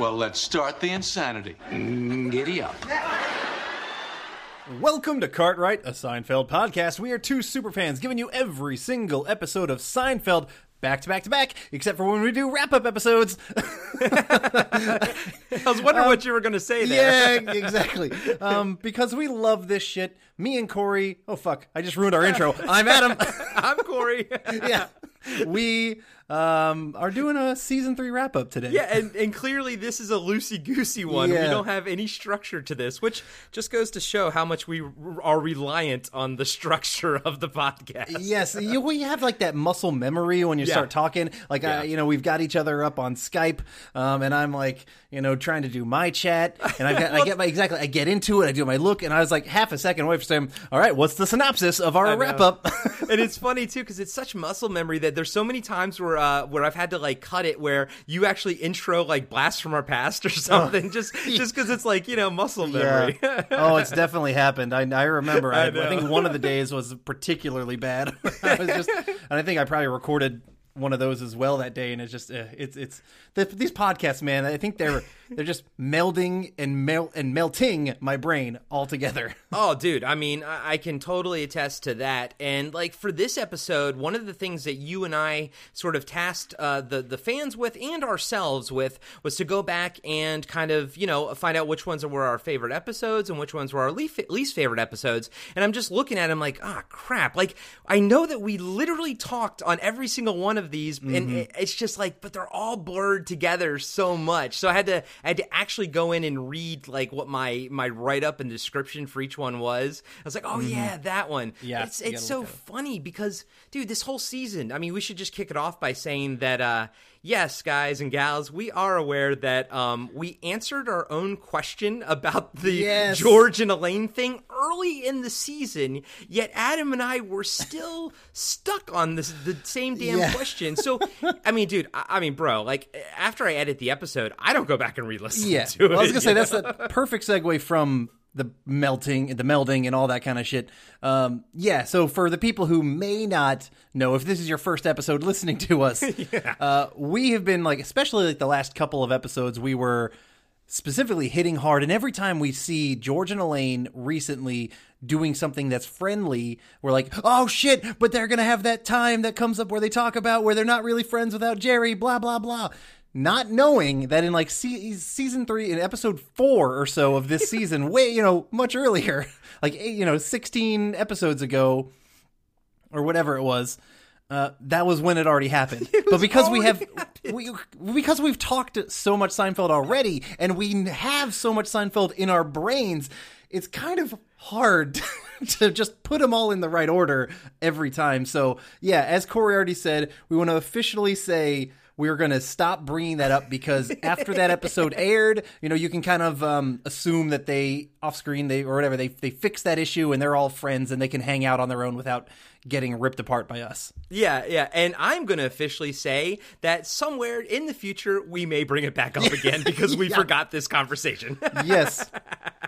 Well, let's start the insanity. Giddy up. Welcome to Cartwright, a Seinfeld podcast. We are two superfans giving you every single episode of Seinfeld back to back to back, except for when we do wrap up episodes. I was wondering what you were going to say there. yeah, exactly. Um, because we love this shit. Me and Corey. Oh fuck! I just ruined our intro. I'm Adam. I'm Corey. yeah, we um, are doing a season three wrap up today. yeah, and, and clearly this is a loosey goosey one. We don't have any structure to this, which just goes to show how much we r- are reliant on the structure of the podcast. Yes, you, we have like that muscle memory when you Yeah. start talking. Like, Yeah. uh, you know, we've got each other up on Skype, um, and I'm like, you know, trying to do my chat, and I get, I get my exactly, I get into it, I do my look, and I was like half a second away from saying, "All right, what's the synopsis of our wrap up?" and it's funny too because it's such muscle memory that there's so many times where uh, where I've had to like cut it where you actually intro like blast from our past or something just just because it's like you know muscle memory. Yeah. oh, it's definitely happened. I, I remember. I, I I, think one of the days was particularly bad. I was just, and I think I probably recorded one of those as well that day. And it's just, uh, it's it's the, these podcasts, man. I think they're they're just melding and mel and melting my brain all together. Oh, dude, I mean, I, I can totally attest to that. And like for this episode, one of the things that you and I sort of tasked uh, the the fans with and ourselves with was to go back and kind of you know find out which ones were our favorite episodes and which ones were our least, least favorite episodes. And I'm just looking at them like, ah, crap. Like I know that we literally talked on every single one of these, and it- it's just like, but they're all blurred together so much. So I had to I had to actually go in and read like what my my write up and description for each one was. I was like, oh yeah, that one. Yeah, it's you so look at it. funny because dude, this whole season. I mean, we should just kick it off by saying that. uh Yes, guys and gals, we are aware that um, we answered our own question about the Yes. George and Elaine thing early in the season. Yet Adam and I were still stuck on this the same damn Yeah. question. So, I mean, dude, I, I mean, bro, like after I edit the episode, I don't go back and re-listen Yeah, to it. I was gonna say you that's the perfect segue from the melting, the melding, and all that kind of shit. Um, yeah. So for the people who may not know, if this is your first episode listening to us, uh, we have been like, especially like the last couple of episodes, we were specifically hitting hard. And every time we see George and Elaine recently doing something that's friendly, we're like, oh shit, but they're going to have that time that comes up where they talk about where they're not really friends without Jerry, blah, blah, blah. Not knowing that in like se- season three, in episode four or so of this season, way, you know, much earlier, like, eight, you know, 16 episodes ago, or whatever it was. Uh, that was when it already happened. but because we have, we, because we've talked so much Seinfeld already, and we have so much Seinfeld in our brains, it's kind of hard to just put them all in the right order every time. So yeah, as Corey already said, we want to officially say we're going to stop bringing that up because after that episode aired, you know, you can kind of um, assume that they off screen they or whatever they they fixed that issue and they're all friends and they can hang out on their own without getting ripped apart by us. Yeah, yeah, and I'm going to officially say that somewhere in the future we may bring it back up again because we Yeah. forgot this conversation. Yes.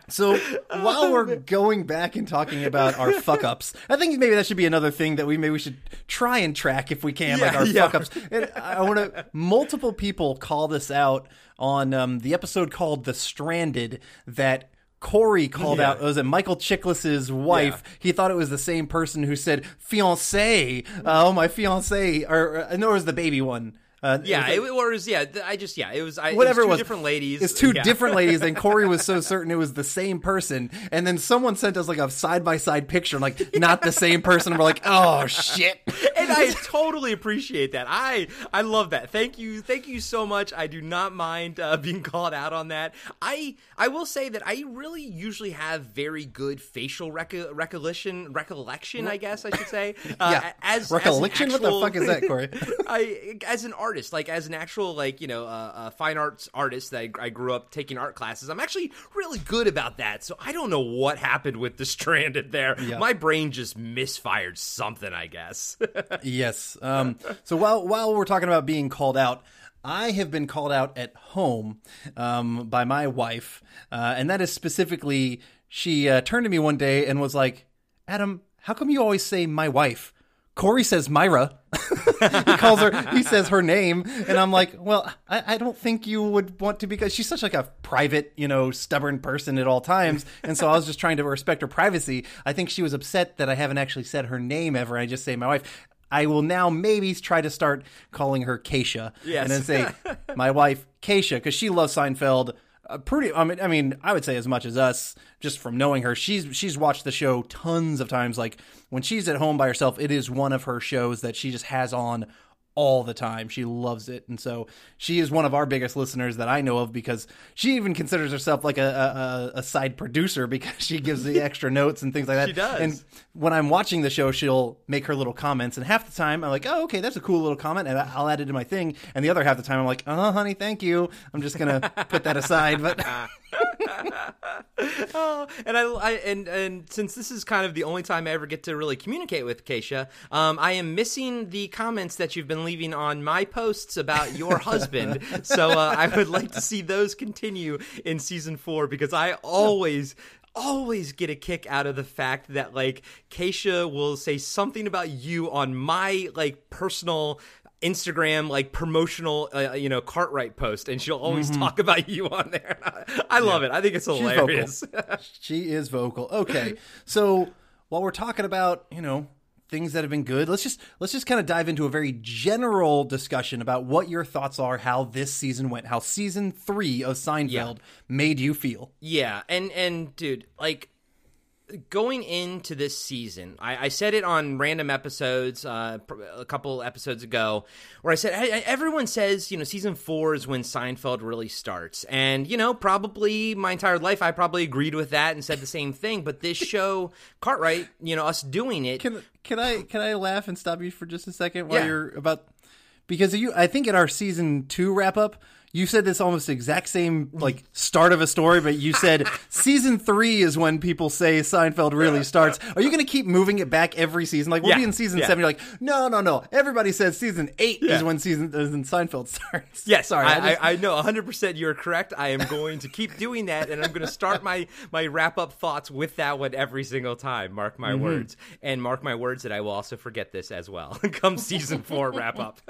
So while we're going back and talking about our fuck ups, I think maybe that should be another thing that we maybe we should try and track if we can, like our yeah. fuck ups. And I want to. Multiple people call this out on um, the episode called "The Stranded" that. Corey called Yeah. out, was it Michael Chiklis's wife? He thought it was the same person who said fiance. Uh, oh, my fiance, or, or no, it was the baby one. Uh, yeah, it it, was- was yeah. I just yeah, it was I, whatever it it was was, two different ladies. It's two Yeah. different ladies, and Corey was so certain it was the same person. And then someone sent us like a side by side picture, like not the same person. And we're like, oh shit. and I totally appreciate that. I I love that. Thank you, thank you so much. I do not mind uh, being called out on that. I I will say that I really usually have very good facial reco- recollection, recollection. I guess I should say. Uh, Yeah. as Recollection? As What the fuck is that, Corey? I as an art artist. Like as an actual like you know uh, uh, fine arts artist that I, I grew up taking art classes, I'm actually really good about that. So I don't know what happened with the stranded there. My brain just misfired something, I guess. Yes. Um, so while while we're talking about being called out, I have been called out at home um, by my wife, uh, and that is specifically she uh, turned to me one day and was like, "Adam, how come you always say my wife?" Corey says Myra. he calls her. He says her name, and I'm like, well, I, I don't think you would want to because she's such like a private, you know, stubborn person at all times, and so I was just trying to respect her privacy. I think she was upset that I haven't actually said her name ever. I just say my wife. I will now maybe try to start calling her Keisha, Yes. and then say my wife Keisha because she loves Seinfeld. Uh, pretty, I mean, I mean, I would say as much as us, just from knowing her. She's she's watched the show tons of times. Like when she's at home by herself, it is one of her shows that she just has on all the time. She loves it, and so she is one of our biggest listeners that I know of because she even considers herself like a a, a side producer because she gives the extra notes and things like that. She does. And when I'm watching the show, she'll make her little comments, and half the time I'm like, "Oh, okay, that's a cool little comment," and I'll add it to my thing. And the other half the time I'm like, "Oh, honey, thank you. I'm just gonna put that aside." But oh, and I, I and and since this is kind of the only time I ever get to really communicate with Keisha, um, I am missing the comments that you've been leaving on my posts about your husband. so uh, I would like to see those continue in season four because I always. Always get a kick out of the fact that like Keisha will say something about you on my like personal Instagram like promotional uh, you know Cartwright post, and she'll always talk about you on there. I love it. I think it's hilarious. she is vocal. Okay, so while we're talking about you know things that have been good, let's just let's just kind of dive into a very general discussion about what your thoughts are, how this season went, how season three of Seinfeld made you feel. Yeah, and and dude, like going into this season, I, I said it on random episodes uh, a couple episodes ago, where I said I, I- everyone says you know season four is when Seinfeld really starts, and you know probably my entire life I probably agreed with that and said the same thing. But this show, Cartwright, you know us doing it, Can can I can I laugh and stop you for just a second while Yeah. you're about because you I think in our season two wrap up you said this almost exact same like start of a story, but you said season three is when people say Seinfeld really starts. Are you going to keep moving it back every season? Like we'll Yeah, be in season yeah. seven. You're like, no, no, no. Everybody says season eight is when season is when Seinfeld starts. Yes, sorry. I, I just- I, I know 100% you're correct. I am going to keep doing that, and I'm going to start my, my wrap up thoughts with that one every single time. Mark my Mm-hmm. words. And mark my words that I will also forget this as well come season four wrap up.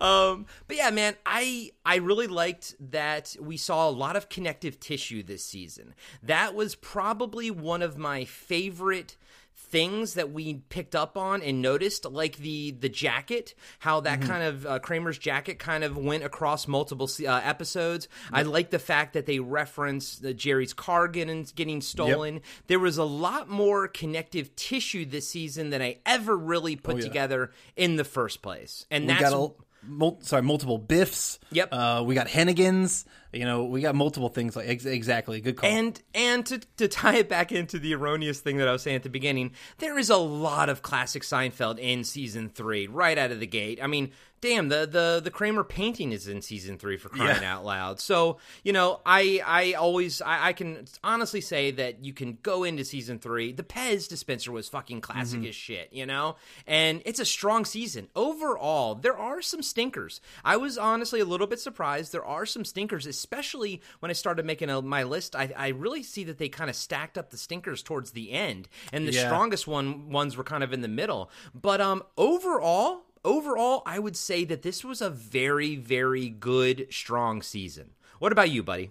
um, but yeah, man, I, I really liked that we saw a lot of connective tissue this season. That was probably one of my favorite things that we picked up on and noticed like the the jacket how that kind of uh, kramer's jacket kind of went across multiple uh, episodes. I like the fact that they referenced the jerry's car getting, getting stolen. There was a lot more connective tissue this season than i ever really put together in the first place. And we that's got a, mul- sorry multiple biffs. Yep. Uh, we got Hennigan's. You know, we got multiple things like ex- exactly. Good call. And and to, to tie it back into the erroneous thing that I was saying at the beginning, there is a lot of classic Seinfeld in season three, right out of the gate. I mean, damn, the the the Kramer painting is in season three for crying out loud. So you know, I I always I, I can honestly say that you can go into season three. The Pez dispenser was fucking classic mm-hmm. as shit, you know, and it's a strong season overall. There are some stinkers. I was honestly a little bit surprised. There are some stinkers, especially when I started making a, my list. I, I really see that they kind of stacked up the stinkers towards the end, and the Yeah. strongest one ones were kind of in the middle. But um, overall, overall, I would say that this was a very, very good, strong season. What about you, buddy?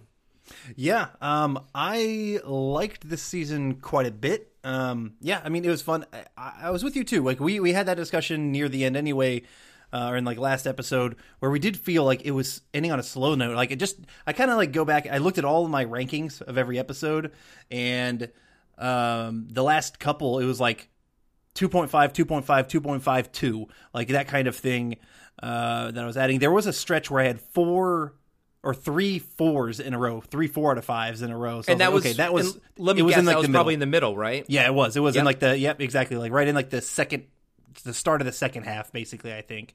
Yeah, um, I liked this season quite a bit. Um, yeah, I mean, it was fun. I, I was with you too. Like we we had that discussion near the end anyway, uh, or in like last episode where we did feel like it was ending on a slow note. Like it just, I kind of like go back. I looked at all of my rankings of every episode, and um, the last couple, it was like 2.5, 2.5, 2.52, like that kind of thing uh, that I was adding. There was a stretch where I had four or three fours in a row, three four out of fives in a row. So and that like, was okay. That was let me it was guess, in like that was the probably in the middle, right? yeah, it was. It was in like the yep exactly like right in like the second, the start of the second half, basically. I think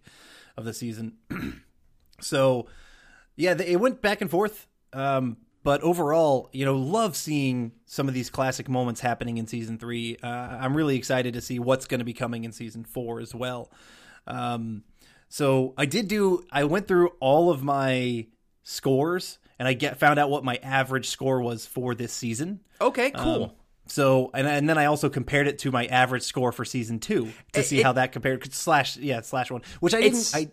of the season. So, yeah, th- it went back and forth. Um, but overall, you know, love seeing some of these classic moments happening in season three. Uh, I'm really excited to see what's going to be coming in season four as well. Um, so I did do. I went through all of my scores, and I get found out what my average score was for this season. Okay, cool. Um, so and and then I also compared it to my average score for season two to see It- how that compared slash yeah slash one, which I didn't. I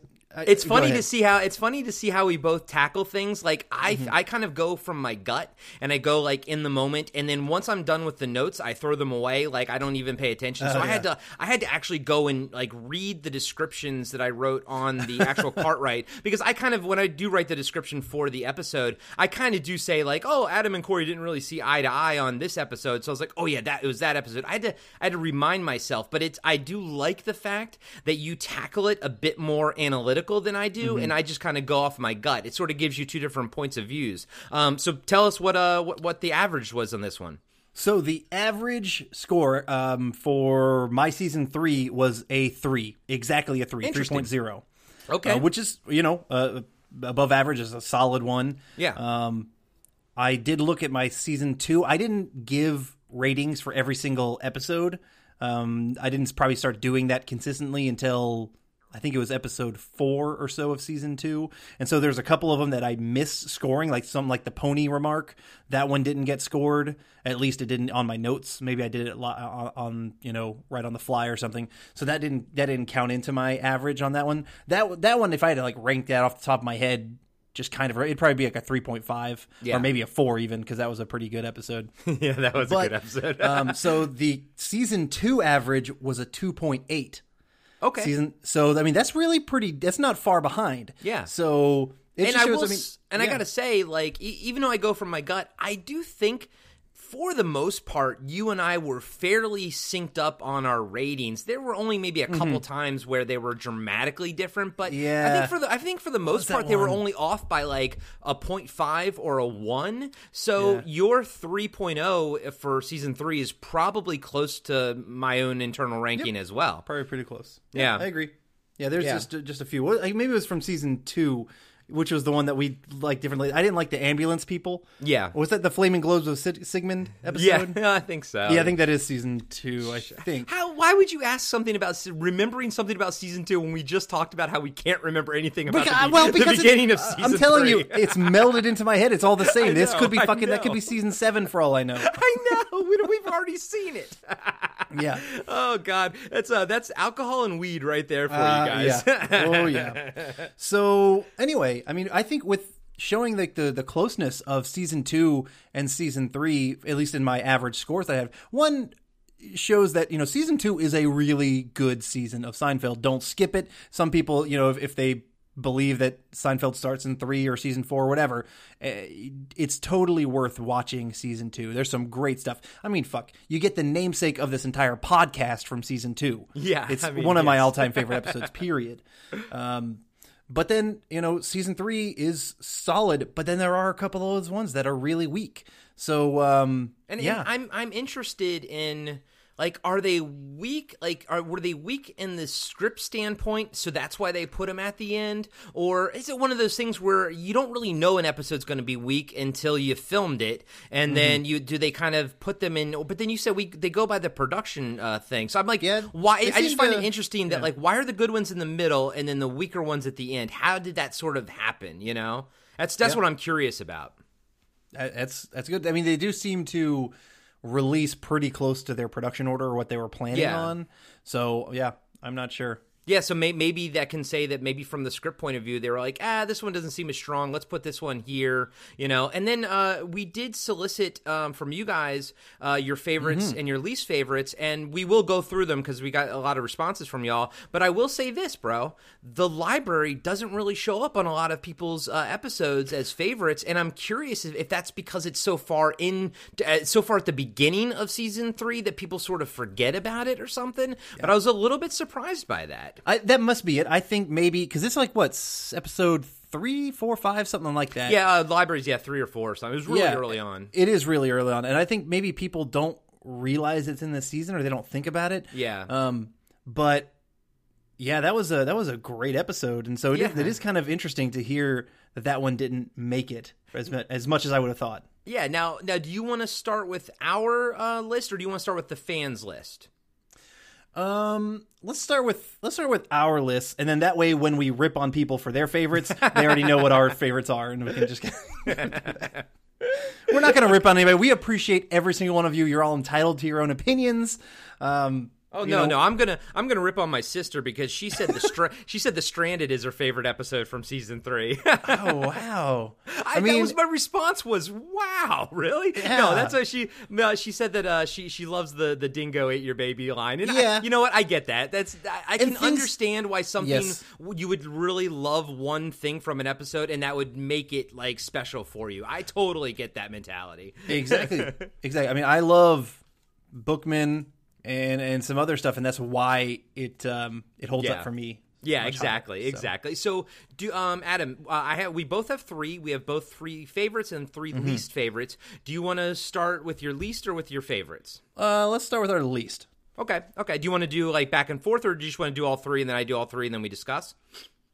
it's funny to see how it's funny to see how we both tackle things. Like i Mm-hmm. i kind of go from my gut and i go like in the moment. And then once i'm done with the notes i throw them away. Like i don't even pay attention. So Oh, i had to i had to actually go and like read the descriptions that i wrote on the actual Cartwright because i kind of when i do write the description for the episode i kind of do say like oh adam and corey didn't really see eye to eye on this episode. So i was like oh yeah that it was that episode. I had to i had to remind myself. But it's i do like the fact that you tackle it a bit more analytical than i do and i just kind of go off my gut it sort of gives you two different points of views um, so tell us what uh what, what the average was on this one So the average score um, for my season three was a three, exactly a three, three point zero. okay uh, which is you know uh, above average is a solid one. yeah Um, I did look at my season two. I didn't give ratings for every single episode. Um, I didn't probably start doing that consistently until I think it was episode four or so of season two. And so there's a couple of them that I missed scoring, like some like the pony remark. That one didn't get scored. At least it didn't on my notes. Maybe I did it on, on you know right on the fly or something. So that didn't that didn't count into my average on that one. That that one, if I had to like rank that off the top of my head, just kind of it'd probably be like a 3.5 Yeah. or maybe a 4 even because that was a pretty good episode yeah that was But, a good episode um, so the season 2 average was a 2.8 okay. Season so i mean that's really pretty that's not far behind. Yeah. so it and just I shows, will, I mean, and I gotta say, like, e- even though I go from my gut, I do think, for the most part, you and I were fairly synced up on our ratings. There were only maybe a couple times where they were dramatically different, but yeah. I Mm-hmm. Yeah. think for the I think for the most part, they were only off by like a 0.5 or a one. So Yeah. your 3.0 for season three is probably close to my own internal ranking as well. probably pretty close Yeah. i agree yeah there's Yeah. just just a few maybe it was from season 2 which was the one that we like differently i didn't like the ambulance people Yeah. was that the flaming globes of Sig- sigmund episode Yeah, I think so. yeah i think that is season 2 i think How? Why would you ask something about remembering something about season two when we just talked about how we can't remember anything about Beca- the, well, the beginning of season? I'm telling three? you, it's melded into my head. It's all the same. this could be fucking. That could be season seven for all I know. I know we, we've already seen it. Yeah. oh God, that's uh, that's alcohol and weed right there for Uh, you guys. yeah. Oh yeah. So anyway, I mean, I think with showing like the the closeness of season two and season three, at least in my average scores I have, one shows that you know season two is a really good season of Seinfeld. Don't skip it. Some people, you know, if, if they believe that Seinfeld starts in three or season four or whatever, eh, it's totally worth watching season two. There's some great stuff. I mean, fuck, you get the namesake of this entire podcast from season two. Yeah, it's I mean, one of my all-time favorite episodes. Period. Um, but then you know, season three is solid, but then there are a couple of those ones that are really weak. So um, And, yeah, and I'm I'm interested in like are they weak? Like are were they weak in the script standpoint so that's why they put them at the end? Or is it one of those things where you don't really know an episode's going to be weak until you filmed it and Mm-hmm. then you do they kind of put them in but then you said we they go by the production uh, thing. So I'm like Yeah, why I just find to- it interesting that like why are the good ones in the middle and then the weaker ones at the end? How did that sort of happen you know? That's that's Yeah. what I'm curious about. That's that's good. I mean, they do seem to release pretty close to their production order or what they were planning Yeah. on. So yeah, I'm not sure. Yeah, so may- maybe that can say that maybe from the script point of view, they were like, ah, this one doesn't seem as strong. Let's put this one here, you know. And then uh, we did solicit um, from you guys uh, your favorites and your least favorites, and we will go through them because we got a lot of responses from y'all. But I will say this, bro: the library doesn't really show up on a lot of people's uh, episodes as favorites, and I'm curious if, if that's because it's so far in, uh, so far at the beginning of season three that people sort of forget about it or something. But I was a little bit surprised by that. I, that must be it. I think maybe because it's like what episode three, four, five, something like that. Yeah, uh, libraries, yeah, three or four or something. It was really Yeah. early on. It is really early on, and I think maybe people don't realize it's in the season or they don't think about it. Yeah. Um, but Yeah, that was a that was a great episode, and so it, is, Yeah. it is kind of interesting to hear that that one didn't make it as as much as I would have thought. Yeah. Now, now, do you want to start with our uh, list, or do you want to start with the fans list? Um, let's start with let's start with our list, and then that way, when we rip on people for their favorites, they already know what our favorites are, and we can just. We're not going to rip on anybody. We appreciate every single one of you. You're all entitled to your own opinions. Um, Oh no, know- no! I'm gonna I'm gonna rip on my sister because she said the stra- she said the Stranded is her favorite episode from season three. Oh wow! I, that was my response was wow, really? Yeah. No, that's why she no, she said that uh, she she loves the the dingo ate your baby line, and I- Yeah. you know what? I get that. That's I, I can things- understand why something Yes. you would really love one thing from an episode, and that would make it like special for you. I totally get that mentality. exactly exactly i mean i love bookman and and some other stuff and that's why it um it holds Yeah. up for me Yeah, exactly, higher, so. exactly. So, do um, Adam, uh, I have we both have three. We have both three favorites and 3 Mm-hmm. least favorites. Do you want to start with your least or with your favorites? uh let's start with our least Okay, okay. Do you want to do like back and forth, or do you just want to do all three and then I do all three and then we discuss?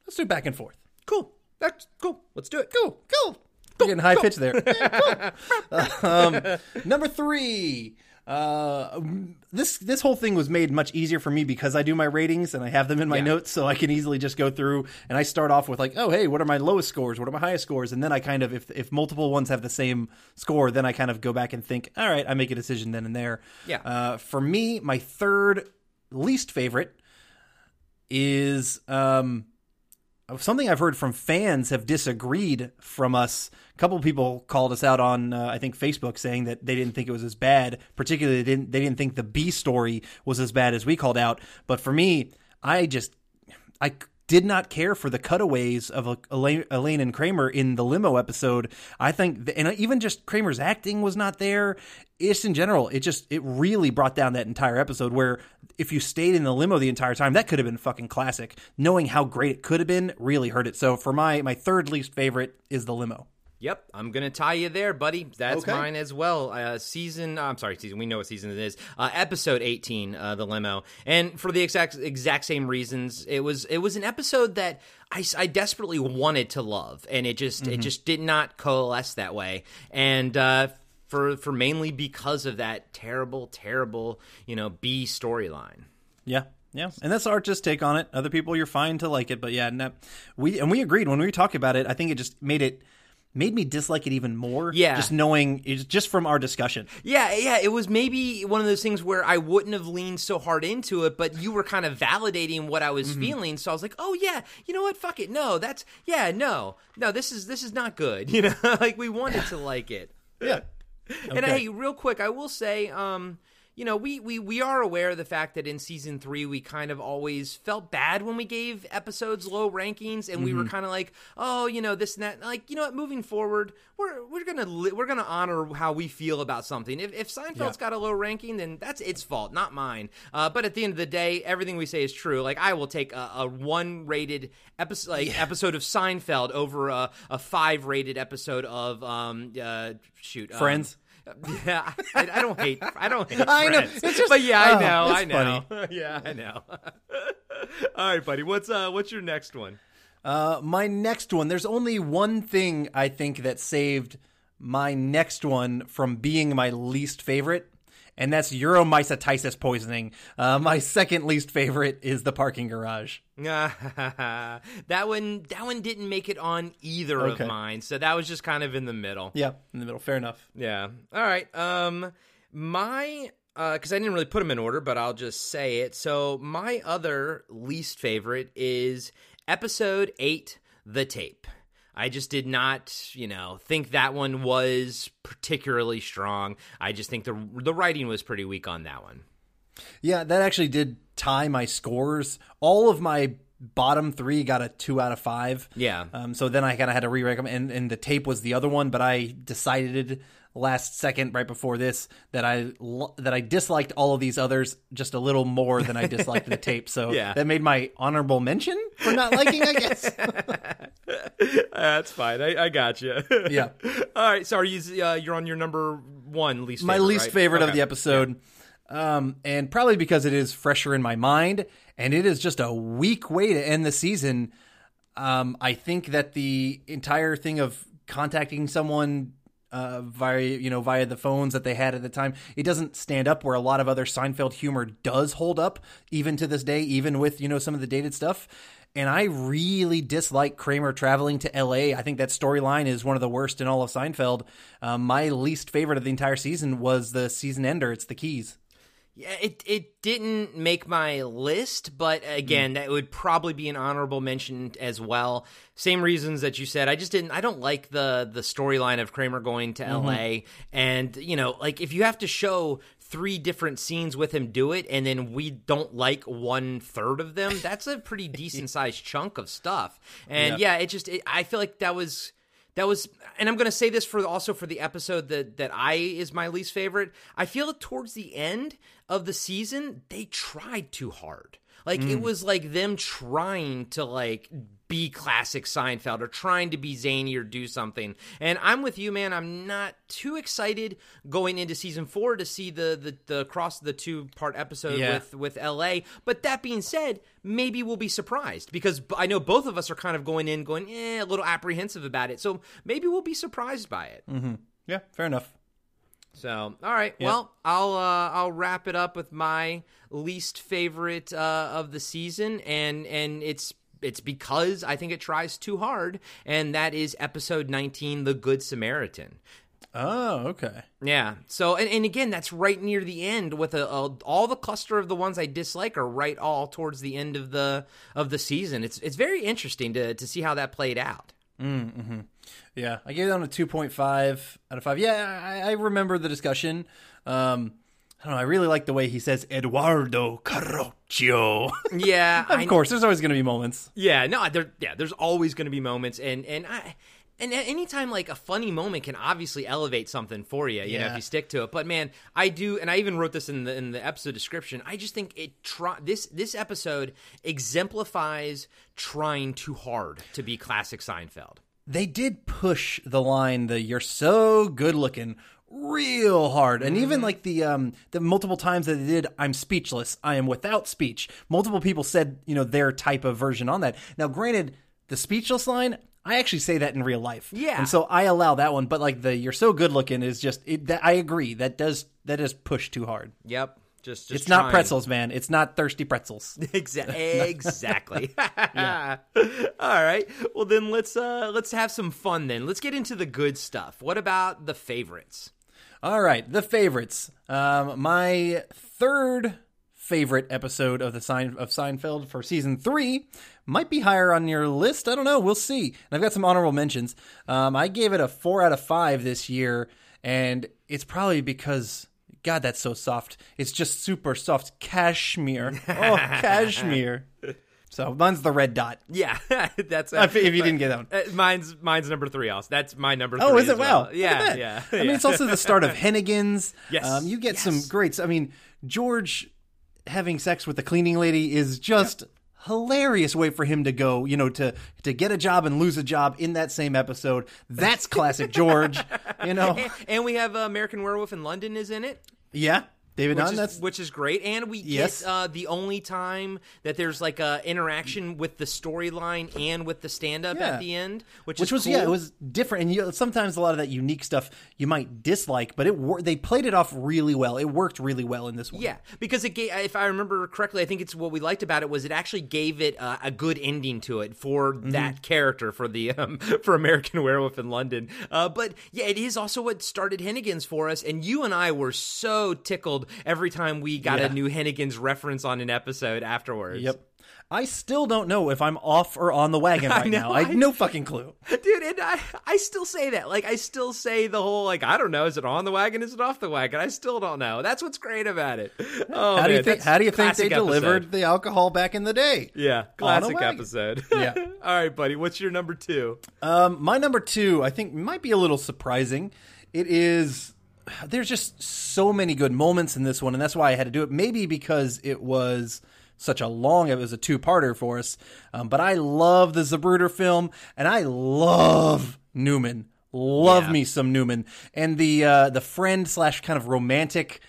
let's do back and forth Cool. That's cool. Let's do it. cool cool we're getting high pitch there um, number three uh this this whole thing was made much easier for me because I do my ratings and I have them in my Yeah. notes so I can easily just go through and I start off with like oh hey what are my lowest scores what are my highest scores and then I kind of if if multiple ones have the same score then I kind of go back and think all right I make a decision then and there Yeah. uh for me my third least favorite is um something I've heard from fans have disagreed from us. A couple people called us out on, uh, I think, Facebook, saying that they didn't think it was as bad. Particularly, they didn't they didn't think the B story was as bad as we called out. But for me, I just I did not care for the cutaways of Elaine, Elaine and Kramer in the limo episode. I think, and even just Kramer's acting was not there. Just in general, it just it really brought down that entire episode. Where if you stayed in the limo the entire time, that could have been fucking classic. Knowing how great it could have been really hurt it. So for my my third least favorite is the limo. Yep, I'm gonna tie you there, buddy. That's Okay. mine as well. Uh, season, I'm sorry, season. We know what season it is. Uh, episode 18, uh, the limo, and for the exact exact same reasons, it was it was an episode that I, I desperately wanted to love, and it just Mm-hmm. it just did not coalesce that way, and. Uh, for, for mainly because of that terrible, terrible, you know, B storyline. Yeah, yeah, and that's our just take on it. Other people, you're fine to like it, but yeah, no, we and we agreed when we talked about it. I think it just made it made me dislike it even more. Yeah. just knowing it's just from our discussion. Yeah, yeah, it was maybe one of those things where I wouldn't have leaned so hard into it, but you were kind of validating what I was Mm-hmm. feeling, so I was like, "Oh yeah, you know what? Fuck it. No, that's yeah, no. No, this is this is not good." You know, like we wanted to like it. Yeah, And hey, real quick, I will say, um, you know, we, we we are aware of the fact that in season three we kind of always felt bad when we gave episodes low rankings, and Mm-hmm. we were kind of like, oh, you know, this and that. Like, you know what? Moving forward, we're we're gonna li- we're gonna honor how we feel about something. If if Seinfeld's got a low ranking, then that's its fault, not mine. Uh, but at the end of the day, everything we say is true. Like, I will take a, a one rated episode like episode of Seinfeld over a, a five rated episode of um uh shoot um, Friends. Yeah, I, I don't hate. I don't hate. I know. It's just- but yeah, I oh, know. I know. yeah, I know. All right, buddy. What's uh, what's your next one? Uh, my next one. There's only one thing I think that saved my next one from being my least favorite, and that's uromycitisis poisoning. Uh, my second least favorite is the parking garage. that one. That one didn't make it on either Okay. of mine, so that was just kind of in the middle. Yeah, in the middle. Fair enough. Yeah. All right. Um, my because I didn't really put them in order, but I'll just say it. So my other least favorite is episode eight, the tape. I just did not, you know, think that one was particularly strong. I just think the the writing was pretty weak on that one. Yeah, that actually did tie my scores. All of my bottom three got a two out of five. Yeah. Um, so then I kind of had to re-rank them, and, and the tape was the other one. But I decided last second, right before this, that I that I disliked all of these others just a little more than I disliked the tape. So Yeah. that made my honorable mention for not liking. I guess. That's fine. I, I got you. Yeah. All right. Sorry, you uh, you're on your number one least my favorite, least right? favorite of the episode. Um, and probably because it is fresher in my mind. and it is just a weak way to end the season. Um, I think that the entire thing of contacting someone uh, via you know via the phones that they had at the time, it doesn't stand up where a lot of other Seinfeld humor does hold up even to this day, even with you know some of the dated stuff. And I really dislike Kramer traveling to L.A. I think that storyline is one of the worst in all of Seinfeld. Um, my least favorite of the entire season was the season ender. It's the keys. Yeah, it it didn't make my list, but hmm. again, that would probably be an honorable mention as well. Same reasons that you said. I just didn't. I don't like the the storyline of Kramer going to mm-hmm. L.A. and you know, like if you have to show three different scenes with him do it, and then we don't like one third of them, that's a pretty decent sized chunk of stuff. And yeah, it just it, I feel like that was that was and i'm going to say this for also for the episode that that i is my least favorite i feel towards the end of the season they tried too hard like it was like them trying to like be classic Seinfeld or trying to be zany or do something. And I'm with you, man. I'm not too excited going into season four to see the the, the cross the two part episode Yeah. with with LA. But that being said, maybe we'll be surprised because I know both of us are kind of going in going eh, a little apprehensive about it. So maybe we'll be surprised by it. Yeah, fair enough. So, all right. Well, I'll uh, I'll wrap it up with my least favorite uh, of the season, and and it's it's because I think it tries too hard, and that is episode nineteen, the Good Samaritan. Oh, okay. Yeah. So, and, and again, that's right near the end with a, a, all the cluster of the ones I dislike are right all towards the end of the of the season. It's it's very interesting to to see how that played out. Yeah, I gave it on a two point five out of five. Yeah, I, I remember the discussion. Um, I don't know. I really like the way he says Eduardo Carroccio. Yeah, of I- course, there's always going to be moments. Yeah, no, there, yeah, there's always going to be moments, and and I, and anytime like a funny moment can obviously elevate something for you, you know, if you stick to it. But man, I do, and I even wrote this in the in the episode description. I just think it try this this episode exemplifies trying too hard to be classic Seinfeld. They did push the line. The "You're so good looking." real hard and even like the um the multiple times that they did i'm speechless i am without speech multiple people said you know their type of version on that now granted the speechless line i actually say that in real life Yeah. and so i allow that one but like the you're so good looking is just it that, i agree that does that is pushed too hard Yep, just, just it's not pretzels man it's not thirsty pretzels Exactly. Exactly. All right. Well, then let's uh let's have some fun. Then let's get into the good stuff. What about the favorites? All right, the favorites. Um, my third favorite episode of the Sein- of Seinfeld for season three might be higher on your list. I don't know. We'll see. And I've got some honorable mentions. Um, I gave it a four out of five this year, and it's probably because. God, that's so soft. It's just super soft. Cashmere. Oh, cashmere. So mine's the red dot. Yeah, that's If if you didn't get that one. Uh, mine's mine's number three. Also, that's my number. three Oh, is it? well. Look Yeah, yeah. I mean, it's also the start of Hennigan's. Yes. Um, you get some Yes. greats. I mean, George having sex with the cleaning lady is just hilarious way for him to go, you know, to to get a job and lose a job in that same episode. That's classic George, you know. and, and we have uh, American Werewolf in London is in it. Yeah. David Which Dunn, is, that's which is great, and we Yes. get uh, the only time that there's like a interaction with the storyline and with the stand-up Yeah. at the end, which, which was cool. yeah, it was different. And you, sometimes a lot of that unique stuff you might dislike, but it wor- they played it off really well. It worked really well in this one. Yeah, because it gave, if I remember correctly, I think it's what we liked about it was it actually gave it uh, a good ending to it for Mm-hmm. that character for the um, for American Werewolf in London. Uh, but yeah, it is also what started Hennigan's for us, and you and I were so tickled every time we got Yeah. a new Hennigan's reference on an episode afterwards. Yep. I still don't know if I'm off or on the wagon right know, now. I I- have no fucking clue. dude and I, I still say that like i still say the whole like i don't know is it on the wagon is it off the wagon i still don't know that's what's great about it oh How do you man, think? How do you think they classic episode. delivered the alcohol back in the day? yeah classic episode Yeah. all right buddy what's your number two Um, my number two, I think, might be a little surprising. It is. There's just so many good moments in this one, and that's why I had to do it. Maybe because it was such a long, it was a two-parter for us. Um, but I love the Zapruder film, and I love Newman. Love Yeah. me some Newman, and the uh, the friend slash kind of romantic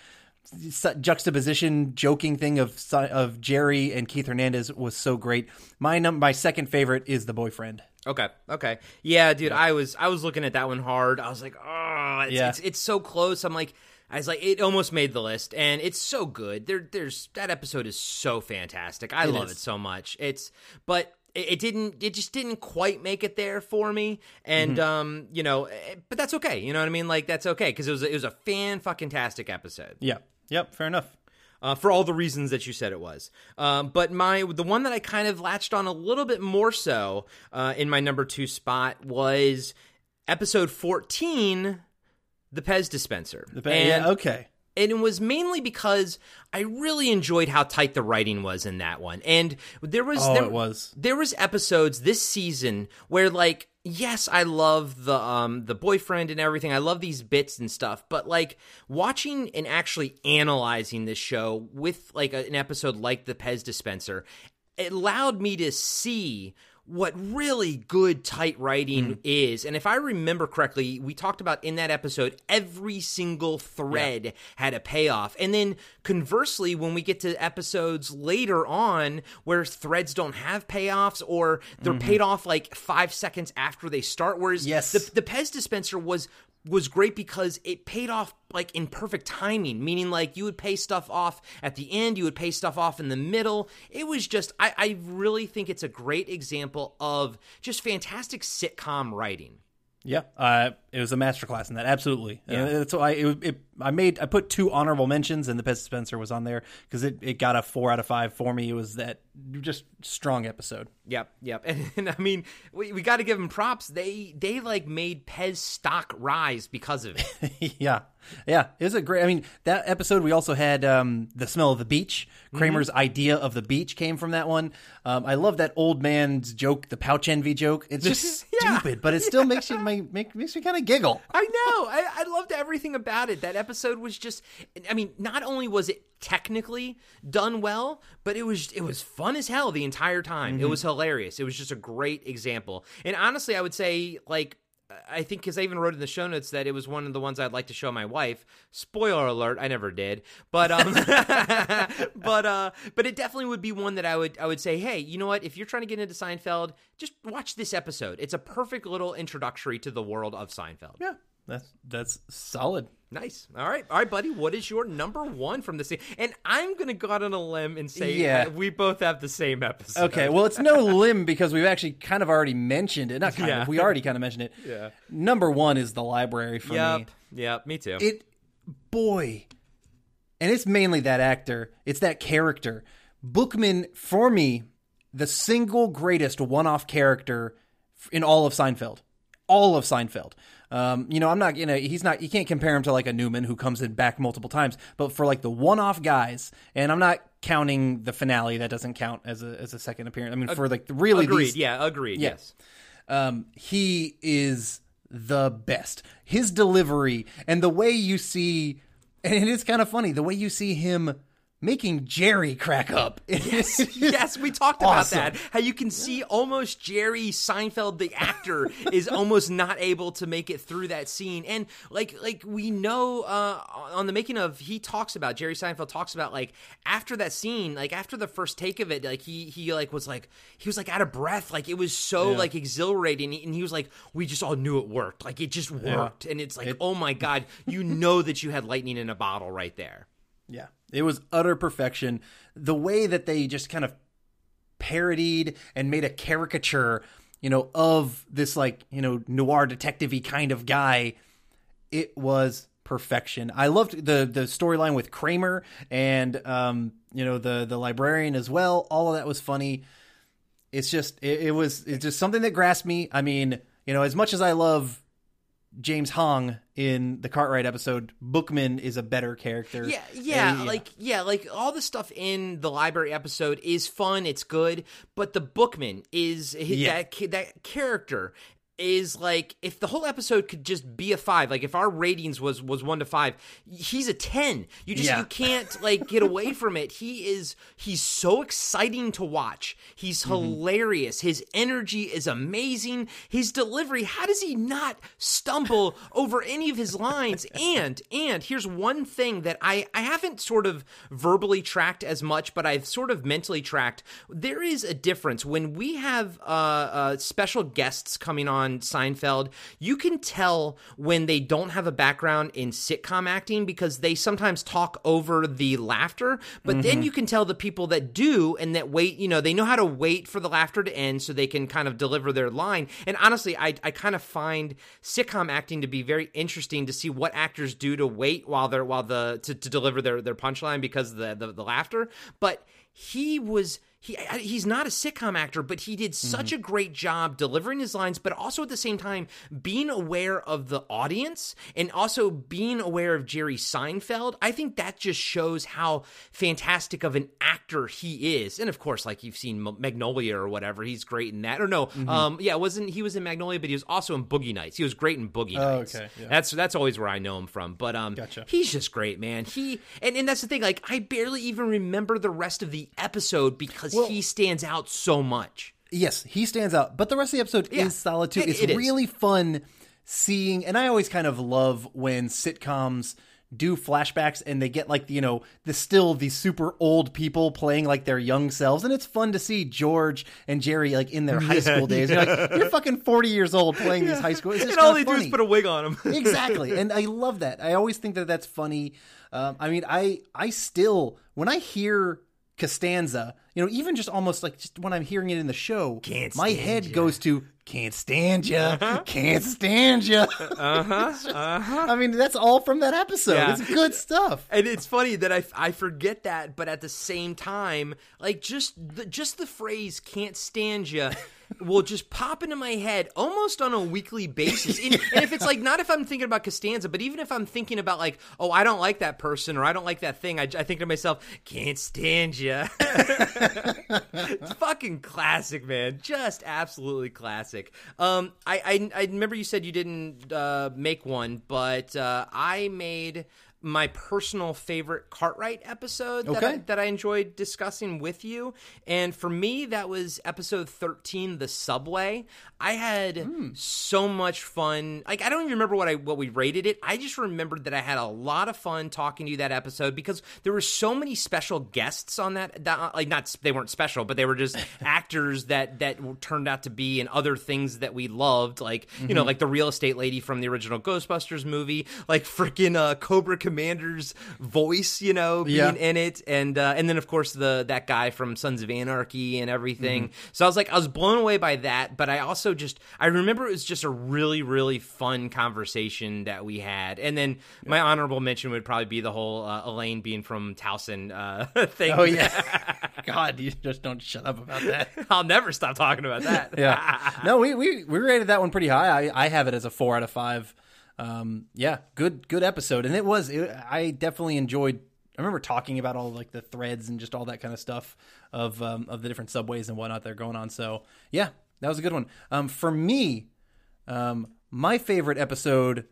juxtaposition joking thing of of Jerry and Keith Hernandez was so great. My num- my second favorite is the boyfriend. Okay. Okay. Yeah, dude. I was I was looking at that one hard. I was like, oh, it's, Yeah. it's it's so close. I'm like, I was like, it almost made the list, and it's so good. There, there's that episode is so fantastic. I love is. it so much. It's but. It it didn't. It just didn't quite make it there for me, and Mm-hmm. um, you know, eh, but that's okay. You know what I mean? Like that's okay because it was it was a fan fucking tastic episode Yeah. Yep. Fair enough. uh, for all the reasons that you said it was. Um, but my the one that I kind of latched on a little bit more so uh, in my number two spot was episode fourteen, the Pez dispenser. The, and, yeah. Okay. and it was mainly because I really enjoyed how tight the writing was in that one. And there was Oh, there, it was. there was episodes this season where like yes, I love the um the boyfriend and everything. I love these bits and stuff, but like watching and actually analyzing this show with like a, an episode like the Pez dispenser, it allowed me to see what really good tight writing mm-hmm. is. And if I remember correctly, we talked about in that episode every single thread had a payoff. And then conversely, when we get to episodes later on where threads don't have payoffs or they're mm-hmm. paid off like 5 seconds after they start whereas Yes. the the Pez dispenser was was great because it paid off like in perfect timing, meaning like you would pay stuff off at the end, you would pay stuff off in the middle. It was just, I, I really think it's a great example of just fantastic sitcom writing. Yeah, uh, it was a masterclass in that. Absolutely. Yeah. that's why it, it, I made. I put two honorable mentions, and the Pez Dispenser was on there because it, it got a four out of five for me. It was that just strong episode. Yep, yep. And, and I mean, we, we got to give them props. They they like made Pez stock rise because of it. yeah, yeah. It was a great. I mean, that episode we also had um, the smell of the beach. Kramer's idea of the beach came from that one. Um, I love that old man's joke, the pouch envy joke. It's just Yeah. stupid, but it still makes you make, make, makes you kind of giggle. I know. I, I loved everything about it. That episode was just. I mean, not only was it technically done well, but it was it was fun as hell the entire time. It mm-hmm. was hilarious. It was just a great example. And honestly, I would say like. I think because I even wrote in the show notes that it was one of the ones I'd like to show my wife. Spoiler alert: I never did, but um, but uh, but it definitely would be one that I would I would say, hey, you know what? If you're trying to get into Seinfeld, just watch this episode. It's a perfect little introductory to the world of Seinfeld. Yeah, that's that's solid. Nice. All right, all right, buddy. What is your number one from the scene? And I'm gonna go out on a limb and say, Yeah. we both have the same episode. Okay, well, it's no limb because we've actually kind of already mentioned it. Not kind Yeah. of, we already kind of mentioned it. Yeah. Number one is the library for Yep. me. Yep. Me too. It, boy, and it's mainly that actor. It's that character. Bookman for me, the single greatest one-off character in all of Seinfeld. All of Seinfeld. Um, you know, I'm not, you know, he's not, you can't compare him to like a Newman who comes in back multiple times, but for like the one off guys, and I'm not counting the finale, that doesn't count as a, as a second appearance. I mean, for like really agreed. these, yeah. Agreed. Yeah. Yes. um, he is the best. His delivery and the way you see, and it is kind of funny, the way you see him making Jerry crack up. Yes, yes, we talked about that. How you can see almost Jerry Seinfeld, the actor, is almost not able to make it through that scene. And like, like we know uh, on the making of, he talks about Jerry Seinfeld talks about like after that scene, like after the first take of it, like he he like was like he was like out of breath, like it was so like exhilarating, and he was like, we just all knew it worked, like it just worked, and it's like, oh my god, you know that you had lightning in a bottle right there. Yeah. It was utter perfection. The way that they just kind of parodied and made a caricature, you know, of this like, you know, noir detective-y kind of guy, it was perfection. I loved the the storyline with Kramer and um, you know, the the librarian as well. All of that was funny. It's just it, it was it's just something that grasped me. I mean, you know, as much as I love James Hong in the Cartwright episode, Bookman is a better character. Yeah, yeah, Uh, like yeah, like all the stuff in the library episode is fun, it's good, but the Bookman is Yeah. that that character is like if the whole episode could just be a five like if our ratings was was one to five he's a 10 you just Yeah. you can't like get away from it. He is he's so exciting to watch. He's hilarious. His energy is amazing. His delivery how does he not stumble over any of his lines? And and here's one thing that i i haven't sort of verbally tracked as much but i've sort of mentally tracked. There is a difference. When we have uh, uh special guests coming on seinfeld you can tell when they don't have a background in sitcom acting because they sometimes talk over the laughter but then mm-hmm. you can tell the people that do and that wait you know they know how to wait for the laughter to end so they can kind of deliver their line. And honestly i, I kind of find sitcom acting to be very interesting to see what actors do to wait while they're while the to, to deliver their their punchline because of the, the the laughter. But he was he he's not a sitcom actor, but he did such a great job delivering his lines, but also at the same time being aware of the audience and also being aware of Jerry Seinfeld. I think that just shows how fantastic of an actor he is. And of course, like you've seen Magnolia or whatever, he's great in that. Or no, um, yeah, wasn't he was in Magnolia, but he was also in Boogie Nights. He was great in Boogie Oh, Nights. okay, yeah. That's that's always where I know him from. But um, Gotcha. he's just great, man. He and, and that's the thing. Like I barely even remember the rest of the episode because Well- he stands out so much. Yes, he stands out, but the rest of the episode Yeah, is solid too. it- it's it really fun seeing, and I always kind of love when sitcoms do flashbacks and they get like you know the still these super old people playing like their young selves and it's fun to see george and jerry like in their high school days. You're like you're fucking 40 years old playing these high school. It's and all they do is put a wig on them exactly and i love that. I always think that that's funny. Um, i mean i i still when i hear costanza you know even just almost like just when i'm hearing it in the show Can't my head ya. goes to can't stand ya can't stand ya uh-huh. Uh-huh. i mean that's all from that episode Yeah. it's good stuff And it's funny that I, I forget that, but at the same time, like just the, just the phrase "can't stand you" will just pop into my head almost on a weekly basis. And, and if it's like not if I'm thinking about Costanza, but even if I'm thinking about like, oh, I don't like that person or I don't like that thing, I, I think to myself, "Can't stand you." it's fucking classic, man. Just absolutely classic. Um, I, I I remember you said you didn't uh, make one, but uh, I made my personal favorite Cartwright episode that, I, that I enjoyed discussing with you. And for me, that was episode 13, The Subway. I had Hmm. so much fun. Like I don't even remember what I what we rated it. I just remembered that I had a lot of fun talking to you that episode because there were so many special guests on that, that like not they weren't special, but they were just actors that that turned out to be in other things that we loved, like you Mm-hmm. know, like the real estate lady from the original Ghostbusters movie, like freaking uh, Cobra Commander's voice, you know, being Yeah. in it, and uh, and then of course the that guy from Sons of Anarchy and everything. Mm-hmm. So I was like, I was blown away by that, but I also just I remember it was just a really really fun conversation that we had, and then my honorable mention would probably be the whole uh, Elaine being from Towson uh, thing. oh yeah god you just don't shut up about that I'll never stop talking about that. yeah. No, we, we we rated that one pretty high. I, I have it as a four out of five. Um, yeah, good good episode, and it was. It, I definitely enjoyed. I remember talking about all like the threads and just all that kind of stuff of um, of the different subways and whatnot that are going on. So yeah, that was a good one. Um, for me, um, my favorite episode,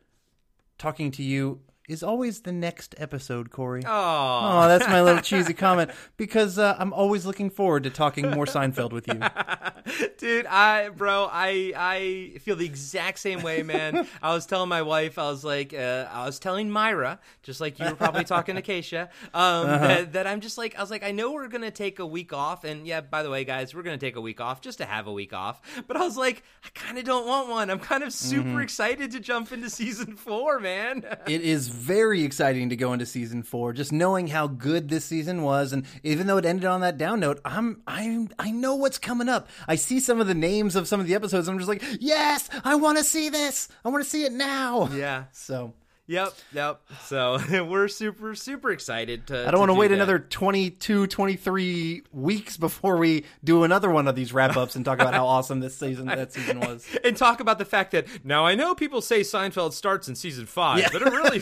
talking to you, is always the next episode, Corey. Oh, that's my little cheesy comment. Because uh, I'm always looking forward to talking more Seinfeld with you. dude i bro i i feel the exact same way man. I was telling my wife i was like uh, i was telling myra just like you were probably talking to keisha um that, that i'm just like i was like i know we're gonna take a week off and yeah by the way guys we're gonna take a week off just to have a week off. But i was like i kind of don't want one. I'm kind of super excited to jump into season four man. It is very exciting to go into season four. Just knowing how good this season was, and even though it ended on that down note, I'm I'm I know what's coming up. I see some of the names of some of the episodes. I'm just like, yes, I want to see this. I want to see it now. yeah So yep yep so we're super super excited to I don't want to do wait that. another 22, 23 weeks before we do another one of these wrap ups and talk about how awesome this season that season was. and talk about the fact that now I know people say Seinfeld starts in season five, Yeah. but it really.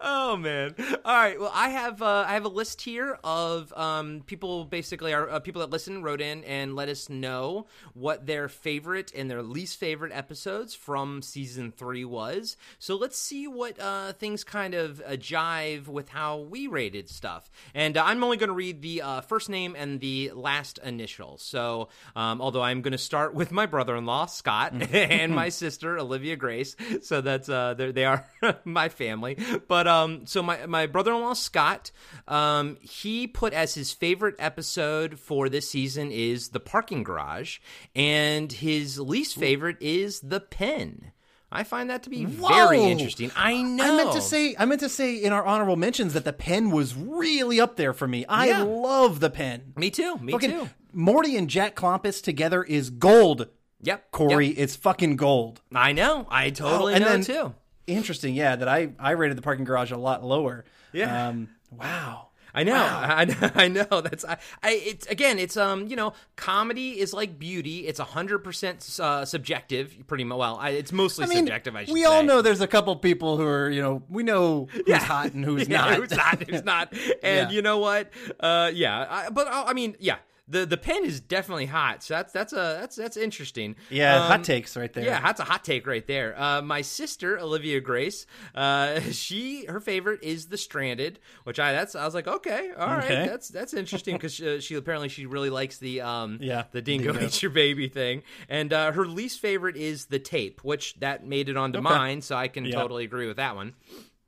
oh man! All right. Well, I have uh, I have a list here of um, people. Basically, our uh, people that listen wrote in and let us know what their favorite and their least favorite episodes from season three was. So let's see what uh, things kind of uh, jive with how we rated stuff. And uh, I'm only going to read the uh, first name and the last initial. So um, although I'm going to start with my brother-in-law Scott and my sister Olivia Grace. So that's uh, they are my family. But um, so my my brother-in-law Scott, um, he put as his favorite episode for this season is the parking garage, and his least favorite is the pen. I find that to be very interesting. I know. I meant to say I meant to say in our honorable mentions that the pen was really up there for me. I Yeah. love the pen. Me too. Me Fucking too. Morty and Jack Klompus together is gold. Yep. Corey, yep. it's fucking gold. I know. I totally Oh, and know then- too. Interesting, yeah. That I I rated the parking garage a lot lower. Yeah. Um, wow. I know, I, know- I know. That's I, I. It's again. It's um. You know, comedy is like beauty. It's hundred percent uh, subjective. Pretty mu- well. I, it's mostly I mean, subjective. I should we say. all know there's a couple people who are, you know, we know who's Yeah. hot and who's Yeah, not. Who's not? Who's not? And Yeah. you know what? Uh, yeah. I, but I, I mean, yeah. The the pen is definitely hot. So that's that's a that's that's interesting. yeah, Um, hot takes right there. Yeah, that's a hot take right there. Uh, my sister Olivia Grace, uh, she her favorite is The Stranded, which I that's I was like, okay, all right, Okay. that's that's interesting because she, she apparently she really likes the um Yeah, the dingo, dingo. eats your baby thing, and uh, her least favorite is the tape, which that made it onto mine, so I can Yeah. totally agree with that one.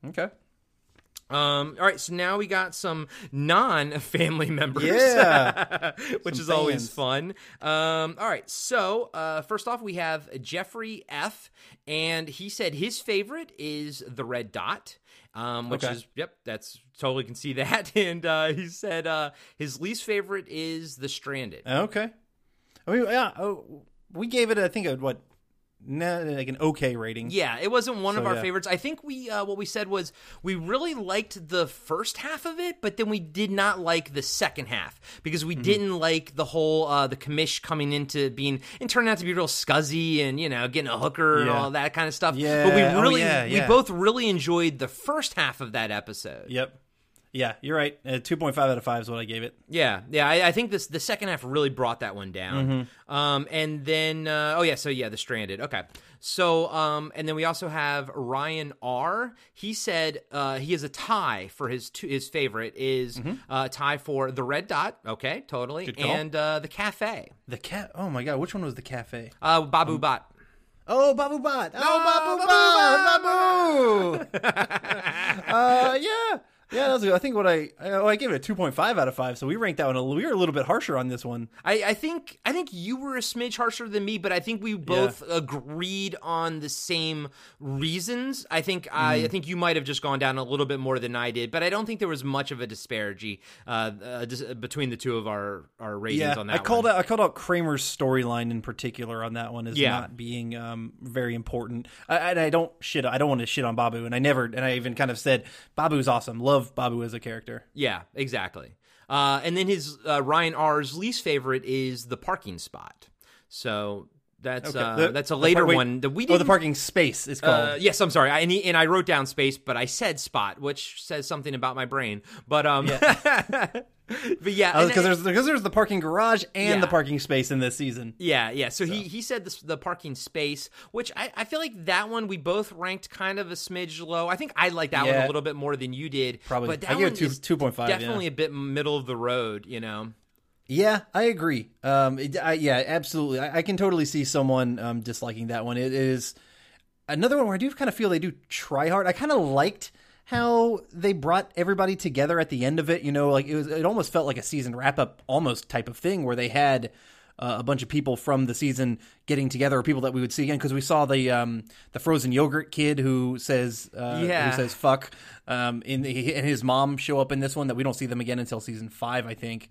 Okay. Um, all right, so now we got some non-family members, Yeah. which Some is always fun. Um, all right, so uh, first off, we have Jeffrey F, and he said his favorite is the red dot. Um, which Okay. is yep, that's totally can see that. And uh, he said uh, his least favorite is the stranded. Okay. I mean, yeah, oh, we gave it, I think, a, what, nah, like an okay rating. Yeah, it wasn't one of our yeah. favorites. I think we uh, what we said was we really liked the first half of it, but then we did not like the second half because Mm-hmm. we didn't like the whole uh, the commish coming into being and turning out to be real scuzzy and you know getting a hooker and all that kind of stuff. Yeah. but we Oh, really yeah, we both really enjoyed the first half of that episode. Yep. Yeah, you're right. Uh, 2.5 out of 5 is what I gave it. Yeah, yeah. I, I think this the second half really brought that one down. Mm-hmm. Um, and then uh, oh yeah, so yeah, the stranded. Okay, so um, and then we also have Ryan R. He said uh, he has a tie for his two, his favorite is uh, tie for the red dot. Okay, totally, Mm-hmm. Good call. and uh, the cafe. The cat. Oh my god, which one was the cafe? Uh, Babu Um, Bhatt. Oh, Babu Bhatt. Oh, Babu Bhatt. Babu. uh, yeah. Yeah, that was, good. I think what I oh, I gave it a 2.5 out of 5. So we ranked that one. A, we were a little bit harsher on this one. I, I think I think you were a smidge harsher than me, but I think we both agreed on the same reasons. I think I, Mm. I think you might have just gone down a little bit more than I did, but I don't think there was much of a disparity uh, uh, dis- between the two of our, our ratings Yeah, on that. I called one. out I called out Kramer's storyline in particular on that one as Yeah. not being um, very important. I, and I don't shit. I don't want to shit on Babu, and I never. And I even kind of said Babu's awesome. Love Babu as a character. Yeah, exactly. Uh, and then his uh, Ryan R's least favorite is the parking spot. So that's uh, The- that's a later par- one that we Oh, the parking space is called. Uh, yes, I'm sorry. I, and, he, and I wrote down space, but I said spot, which says something about my brain. But um, but yeah, Oh, because there's because there's the parking garage and Yeah. the parking space in this season. yeah, yeah. So, he he said this, the parking space, which I, I feel like that one we both ranked kind of a smidge low. I think I like that one a little bit more than you did. Probably. but that I gave one two- is 2.5, yeah. Definitely a bit middle of the road, you know. Yeah, I agree. Um, it, I, yeah, absolutely. I, I can totally see someone um, disliking that one. It is another one where I do kind of feel they do try hard. I kind of liked how they brought everybody together at the end of it. You know, like it was. It almost felt like a season wrap up, almost type of thing, where they had. Uh, a bunch of people from the season getting together, or people that we would see again, because we saw the um, the frozen yogurt kid who says uh, Yeah. who says fuck, um, in the, and his mom show up in this one that we don't see them again until season five, I think.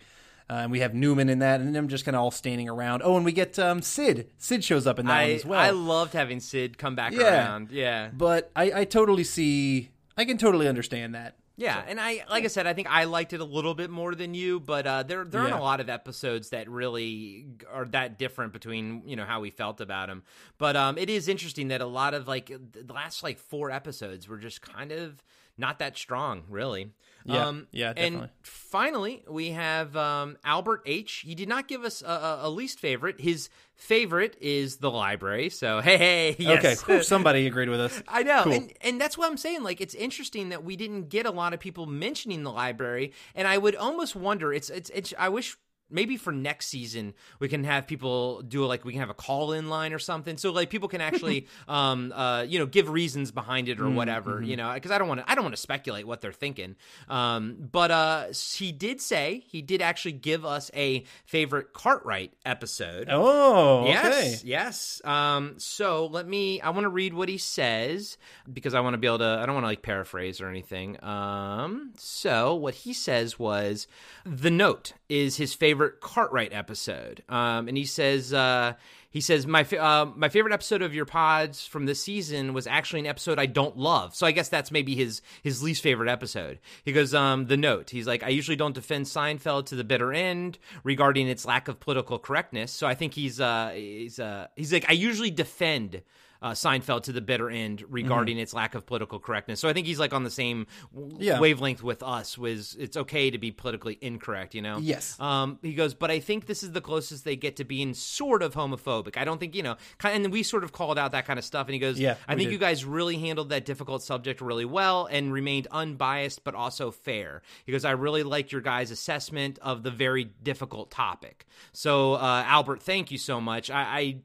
Uh, and we have Newman in that, and them just kind of all standing around. Oh, and we get um, Sid. Sid shows up in that one as well. I loved having Sid come back Yeah. around. Yeah. but I, I totally see. I can totally understand that. Yeah, and I like I said, I think I liked it a little bit more than you, but uh, there there aren't Yeah. a lot of episodes that really are that different between you know how we felt about them. But um, it is interesting that a lot of like the last like four episodes were just kind of not that strong, really. Yeah, um, yeah, And finally, we have um, Albert H. He did not give us a, a, least favorite. His favorite is the library. So hey, hey, yes. Okay, somebody agreed with us. I know, Cool. and and that's what I'm saying. Like, it's interesting that we didn't get a lot of people mentioning the library, and I would almost wonder. It's it's, it's I wish. Maybe for next season we can have people do like we can have a call in line or something, so like people can actually, um, uh, you know, give reasons behind it or whatever, you know, because I don't want to, I don't want to speculate what they're thinking. Um, but uh, he did say he did actually give us a favorite Cartwright episode. Oh, okay. Yes, yes. Um, so let me. I want to read what he says because I want to be able to. I don't want to like paraphrase or anything. Um, so what he says was, the note is his favorite Cartwright episode. Um, and he says, uh, he says my fa- uh, my favorite episode of your pods from this season was actually an episode I don't love. So I guess that's maybe his his least favorite episode. He goes, um, the note. He's like, I usually don't defend Seinfeld to the bitter end regarding its lack of political correctness. So I think he's uh he's uh he's like I usually defend. Uh, Seinfeld to the bitter end regarding its lack of political correctness. So I think he's like on the same w- Yeah. wavelength with us. Was it's okay to be politically incorrect? You know? Yes. Um, he goes, but I think this is the closest they get to being sort of homophobic. I don't think you know, kind and we sort of called out that kind of stuff. And he goes, Yeah, I think did. you guys really handled that difficult subject really well and remained unbiased but also fair. He goes, I really like your guys' assessment of the very difficult topic. So, uh, Albert, thank you so much. I,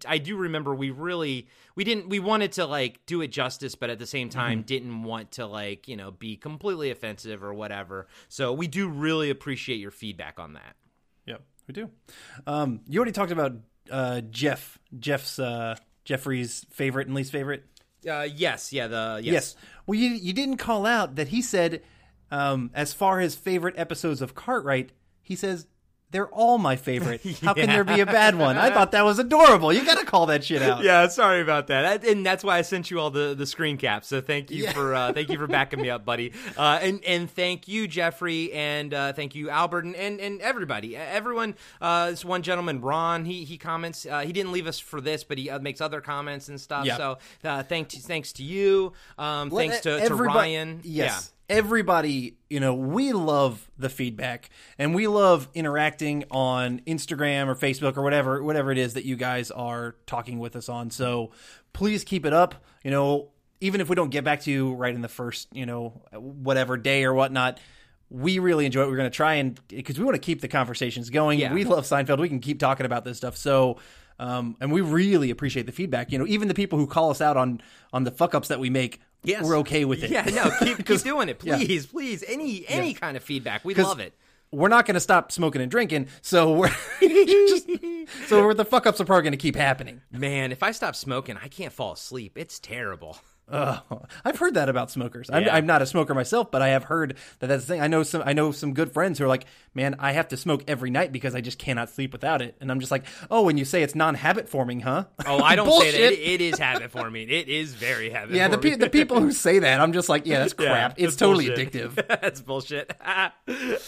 I I do remember we really we didn't we wanted to like do it justice, but at the same time Mm-hmm. didn't want to like you know be completely offensive or whatever. So we do really appreciate your feedback on that. Yep, we do. Um, you already talked about uh, Jeff. Jeff's uh, Jeffrey's favorite and least favorite. Uh, yes, yeah, the yes. Yes. Well, you you didn't call out that he said, um, as far as favorite episodes of Cartwright, he says they're all my favorite. How can there be a bad one? I thought that was adorable. You got to call that shit out. Yeah, sorry about that, and that's why I sent you all the, the screen caps. So thank you for uh, thank you for backing me up, buddy. Uh, and and thank you, Jeffrey, and uh, thank you, Albert, and and, and everybody, everyone. Uh, this one gentleman, Ron, he he comments. Uh, he didn't leave us for this, but he uh, makes other comments and stuff. Yeah. So uh, thanks thanks to you. Um, thanks to, to Ryan. Yes. Everybody, you know, we love the feedback and we love interacting on Instagram or Facebook or whatever whatever it is that you guys are talking with us on. So please keep it up. You know, even if we don't get back to you right in the first, you know, whatever day or whatnot, we really enjoy it. We're going to try and because we want to keep the conversations going. Yeah. We love Seinfeld. We can keep talking about this stuff. So, um, and we really appreciate the feedback. You know, even the people who call us out on on the fuck ups that we make, Yes. we're okay with it. Yeah, no, keep, keep doing it, yeah. please, please. Any any kind of feedback, we love it. We're not going to stop smoking and drinking, so we're just, so we're, the fuck ups are probably going to keep happening. Man, if I stop smoking, I can't fall asleep. It's terrible. Uh, I've heard that about smokers. I'm, Yeah. I'm not a smoker myself, but I have heard that that's the thing. I know some. I know some good friends who are like, "Man, I have to smoke every night because I just cannot sleep without it." And I'm just like, "Oh, when you say it's non-habit forming, huh?" Oh, I don't say that. It, it is habit forming. It is very habit yeah, the pe- the people who say that, I'm just like, "Yeah, that's Yeah, crap. it's that's totally bullshit. addictive." That's bullshit.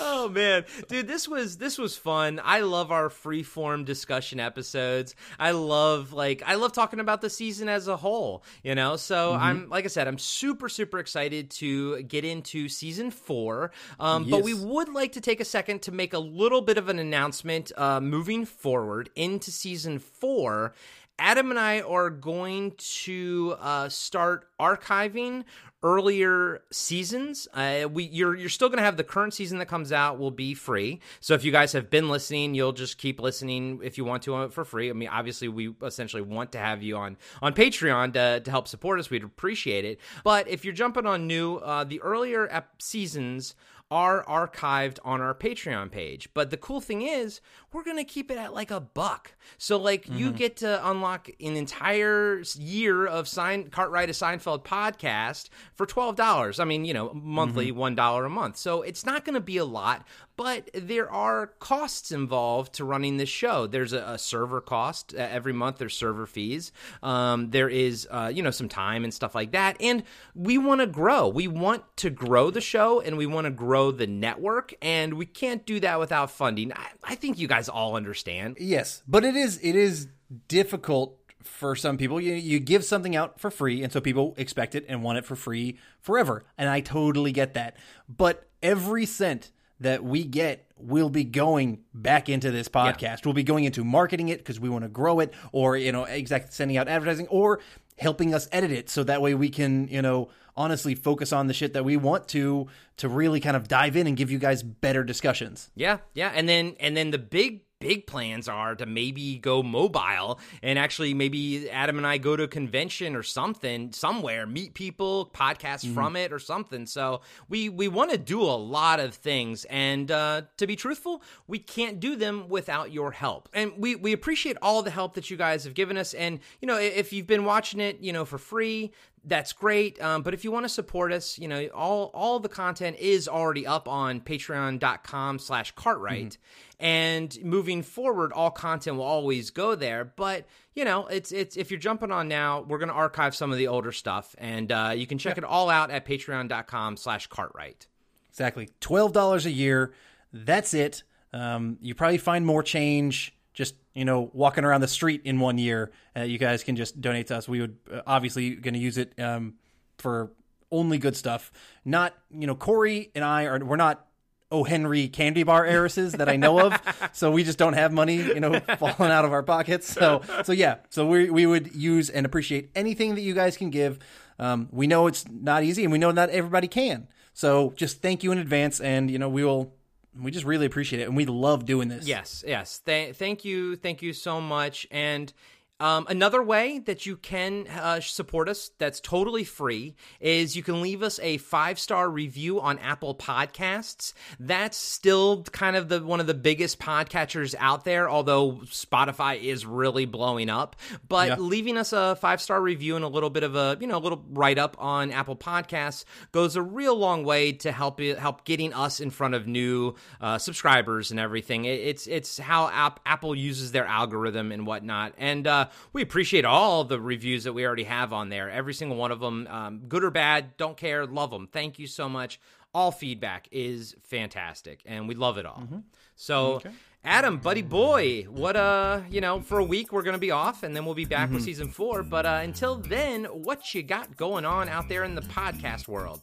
oh man, dude, this was this was fun. I love our free form discussion episodes. I love like I love talking about the season as a whole. You know, so Mm-hmm. I'm like I said, I'm super super excited to get into season four. Um, But we would like to take a second to make a little bit of an announcement uh, moving forward into season four. Adam and I are going to uh, start archiving earlier seasons. Uh, we you're you're still going to have the current season that comes out will be free. So if you guys have been listening, you'll just keep listening if you want to uh, for free. I mean, obviously we essentially want to have you on on Patreon to to help support us. We'd appreciate it. But if you're jumping on new, uh, the earlier ep- seasons are archived on our Patreon page. But the cool thing is, we're going to keep it at like a buck. So like you mm-hmm. get to unlock an entire year of Sein Cartwright a Seinfeld podcast for $12. I mean, you know, monthly, mm-hmm. $1 a month. So it's not going to be a lot, but there are costs involved to running this show. There's a, a server cost uh, every month. There's server fees. Um, there is, uh, you know, some time and stuff like that. And we want to grow. We want to grow the show and we want to grow the network. And we can't do that without funding. I, I think you guys all understand. Yes, but it is it is difficult for some people. You you give something out for free, and so people expect it and want it for free forever. And I totally get that. But every cent that we get will be going back into this podcast. We'll be going into marketing it because we want to grow it, or you know, exactly sending out advertising, or helping us edit it so that way we can you know honestly focus on the shit that we want to to really kind of dive in and give you guys better discussions. Yeah, yeah, and then and then the big big plans are to maybe go mobile and actually maybe Adam and I go to a convention or something somewhere, meet people, podcast from it or something. So we we want to do a lot of things, and uh, to be truthful, we can't do them without your help. And we we appreciate all the help that you guys have given us. And you know, if you've been watching it, you know, for free, that's great. Um, but if you want to support us, you know, all all the content is already up on patreon.com slash cartwright. And moving forward, all content will always go there. But, you know, it's it's if you're jumping on now, we're gonna archive some of the older stuff. And uh, you can check it all out at patreon.com slash cartwright. Exactly. Twelve dollars a year. That's it. Um, you probably find more change just you know walking around the street in one year. Uh, you guys can just donate to us. We would uh, obviously going to use it um, for only good stuff. Not you know Corey and I are we're not O. Henry candy bar heiresses that I know of, so we just don't have money, you know, falling out of our pockets. So, so yeah, so we we would use and appreciate anything that you guys can give. Um, we know it's not easy, and we know not everybody can. So, just thank you in advance, and you know, we will. We just really appreciate it, and we love doing this. Yes, yes. Th- thank you, thank you so much. And um, another way that you can uh, support us that's totally free is you can leave us a five star review on Apple Podcasts. That's still kind of the one of the biggest podcatchers out there, although Spotify is really blowing up. But Yeah. leaving us a five star review and a little bit of a you know a little write up on Apple Podcasts goes a real long way to help it, help getting us in front of new uh, subscribers and everything. It, it's it's how app, Apple uses their algorithm and whatnot. And uh, we appreciate all the reviews that we already have on there. Every single one of them, um, good or bad, don't care, love them. Thank you so much. All feedback is fantastic, and we love it all. So. Adam, buddy boy, what uh, you know, for a week we're gonna be off, and then we'll be back with season four. But uh, until then, what you got going on out there in the podcast world?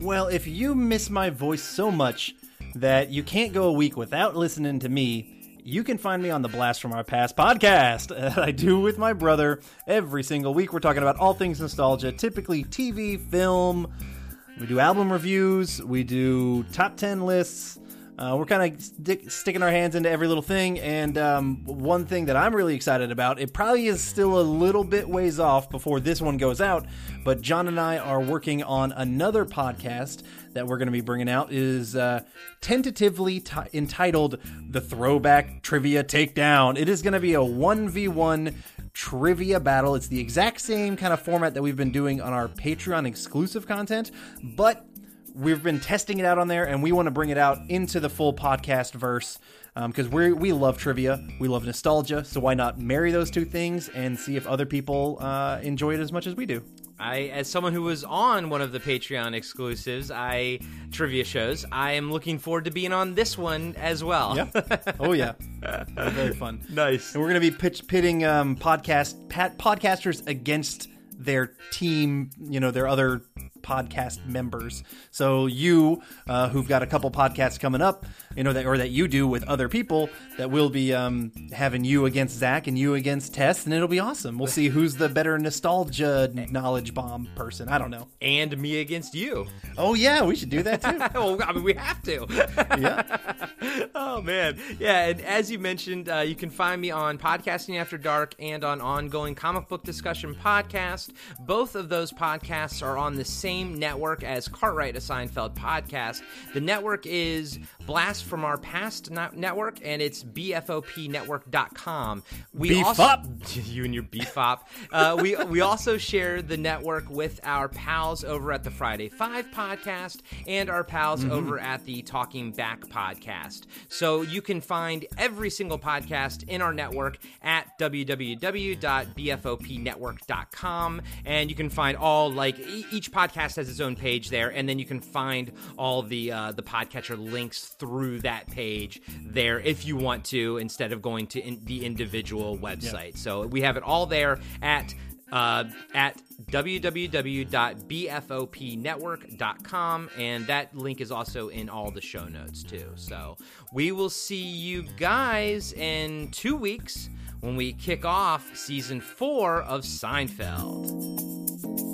Well, if you miss my voice so much that you can't go a week without listening to me, you can find me on the Blast from Our Past podcast that I do with my brother every single week. We're talking about all things nostalgia, typically TV, film. We do album reviews, we do top 10 lists. Uh, we're kind of stick, sticking our hands into every little thing. And um, one thing that I'm really excited about, it probably is still a little bit ways off before this one goes out, but John and I are working on another podcast that we're going to be bringing out is uh, tentatively t- entitled The Throwback Trivia Takedown. It is going to be a 1v1 trivia battle. It's the exact same kind of format that we've been doing on our Patreon exclusive content, but we've been testing it out on there and we want to bring it out into the full podcast verse because we we love trivia we love nostalgia so why not marry those two things and see if other people uh, enjoy it as much as we do I, as someone who was on one of the Patreon exclusives, I trivia shows, I am looking forward to being on this one as well. Yeah. oh yeah very fun nice. and we're going to be pitch, pitting um, podcast pat, podcasters against their team you know their other podcast members so you uh, who've got a couple podcasts coming up you know that or that you do with other people that will be um, having you against zach and you against tess and it'll be awesome we'll see who's the better nostalgia knowledge bomb person i don't know And me against you. oh yeah we should do that too well, I mean, we have to. yeah oh man, yeah. And as you mentioned, uh, you can find me on Podcasting After Dark and on ongoing comic book discussion podcast. Both of those podcasts are on the same same network as Cartwright, a Seinfeld podcast. The network is Blast from Our Past network, and it's bfopnetwork.com. We Beef also, up. you and your beef up. Uh, we we also share the network with our pals over at the Friday Five podcast and our pals Mm-hmm. over at the Talking Back podcast. So you can find every single podcast in our network at www.bfopnetwork.com, and you can find all like each podcast has its own page there, and then you can find all the uh, the podcatcher links through that page there if you want to, instead of going to in- the individual website. So we have it all there at uh, at www.bfopnetwork.com, and that link is also in all the show notes too. So we will see you guys in two weeks when we kick off season four of Seinfeld.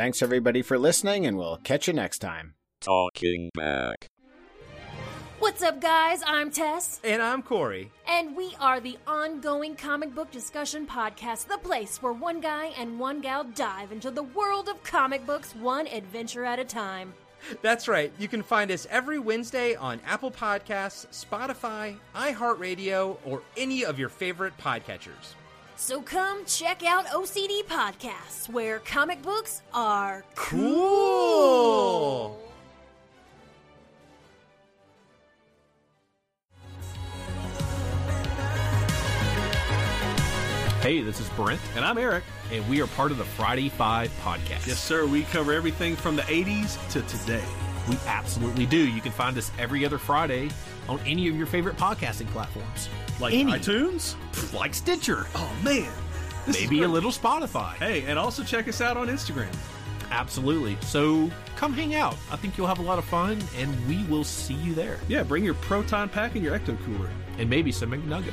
thanks everybody for listening, and we'll catch you next time. Talking back. What's up, guys? I'm Tess, And I'm Corey. and we are the ongoing comic book discussion podcast, the place where one guy and one gal dive into the world of comic books one adventure at a time. That's right. You can find us every Wednesday on Apple Podcasts, Spotify, iHeartRadio, or any of your favorite podcatchers. So come check out OCD Podcasts, where comic books are Cool. Hey, this is Brent. And I'm Eric. And we are part of the Friday Five podcast. Yes, sir. We cover everything from the 80s to today. We absolutely do. You can find us every other Friday on any of your favorite podcasting platforms. Like any. iTunes? Like Stitcher. Oh, man. This Maybe a little Spotify. Hey, and also check us out on Instagram. Absolutely. So come hang out. I think you'll have a lot of fun, and we will see you there. Yeah, bring your Proton Pack and your Ecto Cooler. And maybe some McNugget.